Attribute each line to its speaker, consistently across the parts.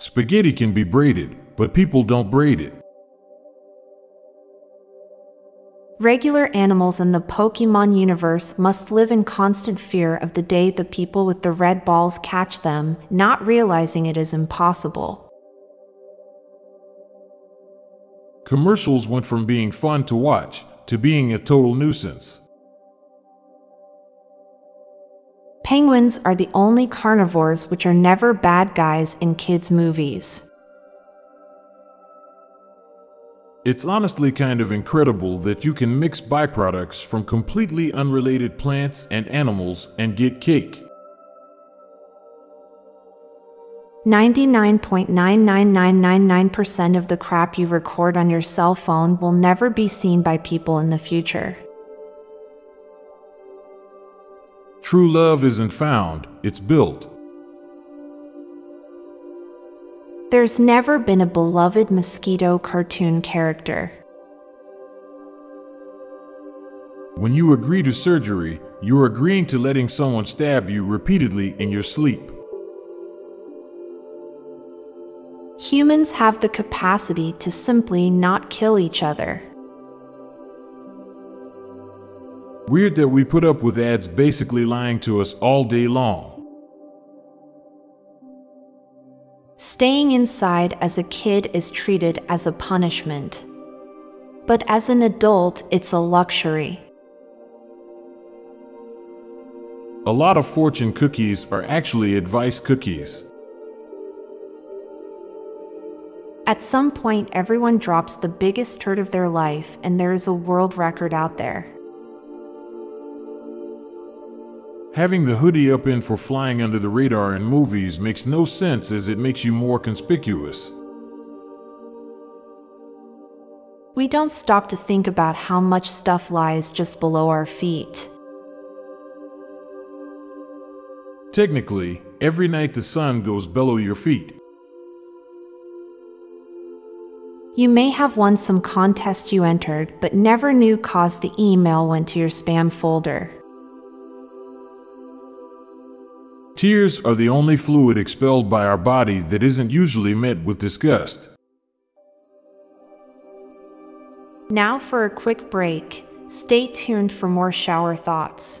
Speaker 1: Spaghetti can be braided, but people don't braid it.
Speaker 2: Regular animals in the Pokemon universe must live in constant fear of the day the people with the red balls catch them, not realizing it is impossible.
Speaker 1: Commercials went from being fun to watch to being a total nuisance.
Speaker 2: Penguins are the only carnivores which are never bad guys in kids' movies.
Speaker 1: It's honestly kind of incredible that you can mix byproducts from completely unrelated plants and animals and get cake.
Speaker 2: 99.99999% of the crap you record on your cell phone will never be seen by people in the future.
Speaker 1: True love isn't found, it's built.
Speaker 2: There's never been a beloved mosquito cartoon character.
Speaker 1: When you agree to surgery, you're agreeing to letting someone stab you repeatedly in your sleep.
Speaker 2: Humans have the capacity to simply not kill each other.
Speaker 1: Weird that we put up with ads basically lying to us all day long.
Speaker 2: Staying inside as a kid is treated as a punishment. But as an adult, it's a luxury.
Speaker 1: A lot of fortune cookies are actually advice cookies.
Speaker 2: At some point, everyone drops the biggest turd of their life, and there is a world record out there.
Speaker 1: Having the hoodie up in for flying under the radar in movies makes no sense as it makes you more conspicuous.
Speaker 2: We don't stop to think about how much stuff lies just below our feet.
Speaker 1: Technically, every night the sun goes below your feet.
Speaker 2: You may have won some contest you entered but never knew caused the email went to your spam folder.
Speaker 1: Tears are the only fluid expelled by our body that isn't usually met with disgust.
Speaker 2: Now for a quick break. Stay tuned for more shower thoughts.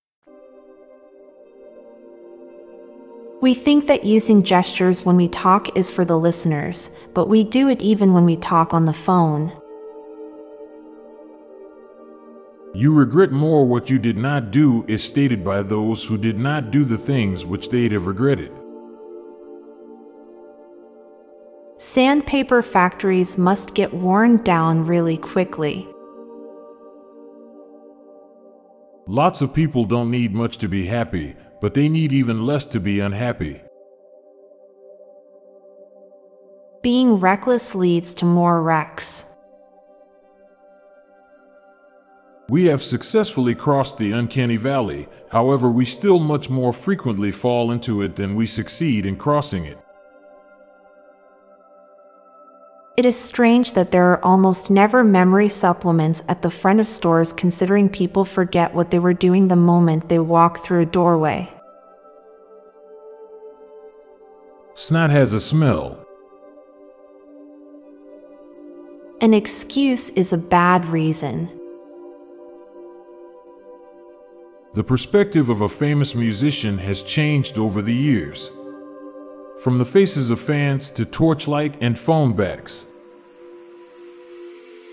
Speaker 2: We think that using gestures when we talk is for the listeners, but we do it even when we talk on the phone.
Speaker 1: You regret more what you did not do is stated by those who did not do the things which they'd have regretted.
Speaker 2: Sandpaper factories must get worn down really quickly.
Speaker 1: Lots of people don't need much to be happy, but they need even less to be unhappy.
Speaker 2: Being reckless leads to more wrecks.
Speaker 1: We have successfully crossed the uncanny valley, however, we still much more frequently fall into it than we succeed in crossing it.
Speaker 2: It is strange that there are almost never memory supplements at the front of stores considering people forget what they were doing the moment they walk through a doorway.
Speaker 1: Snot has a smell.
Speaker 2: An excuse is a bad reason.
Speaker 1: The perspective of a famous musician has changed over the years. from the faces of fans to torchlight and phone backs.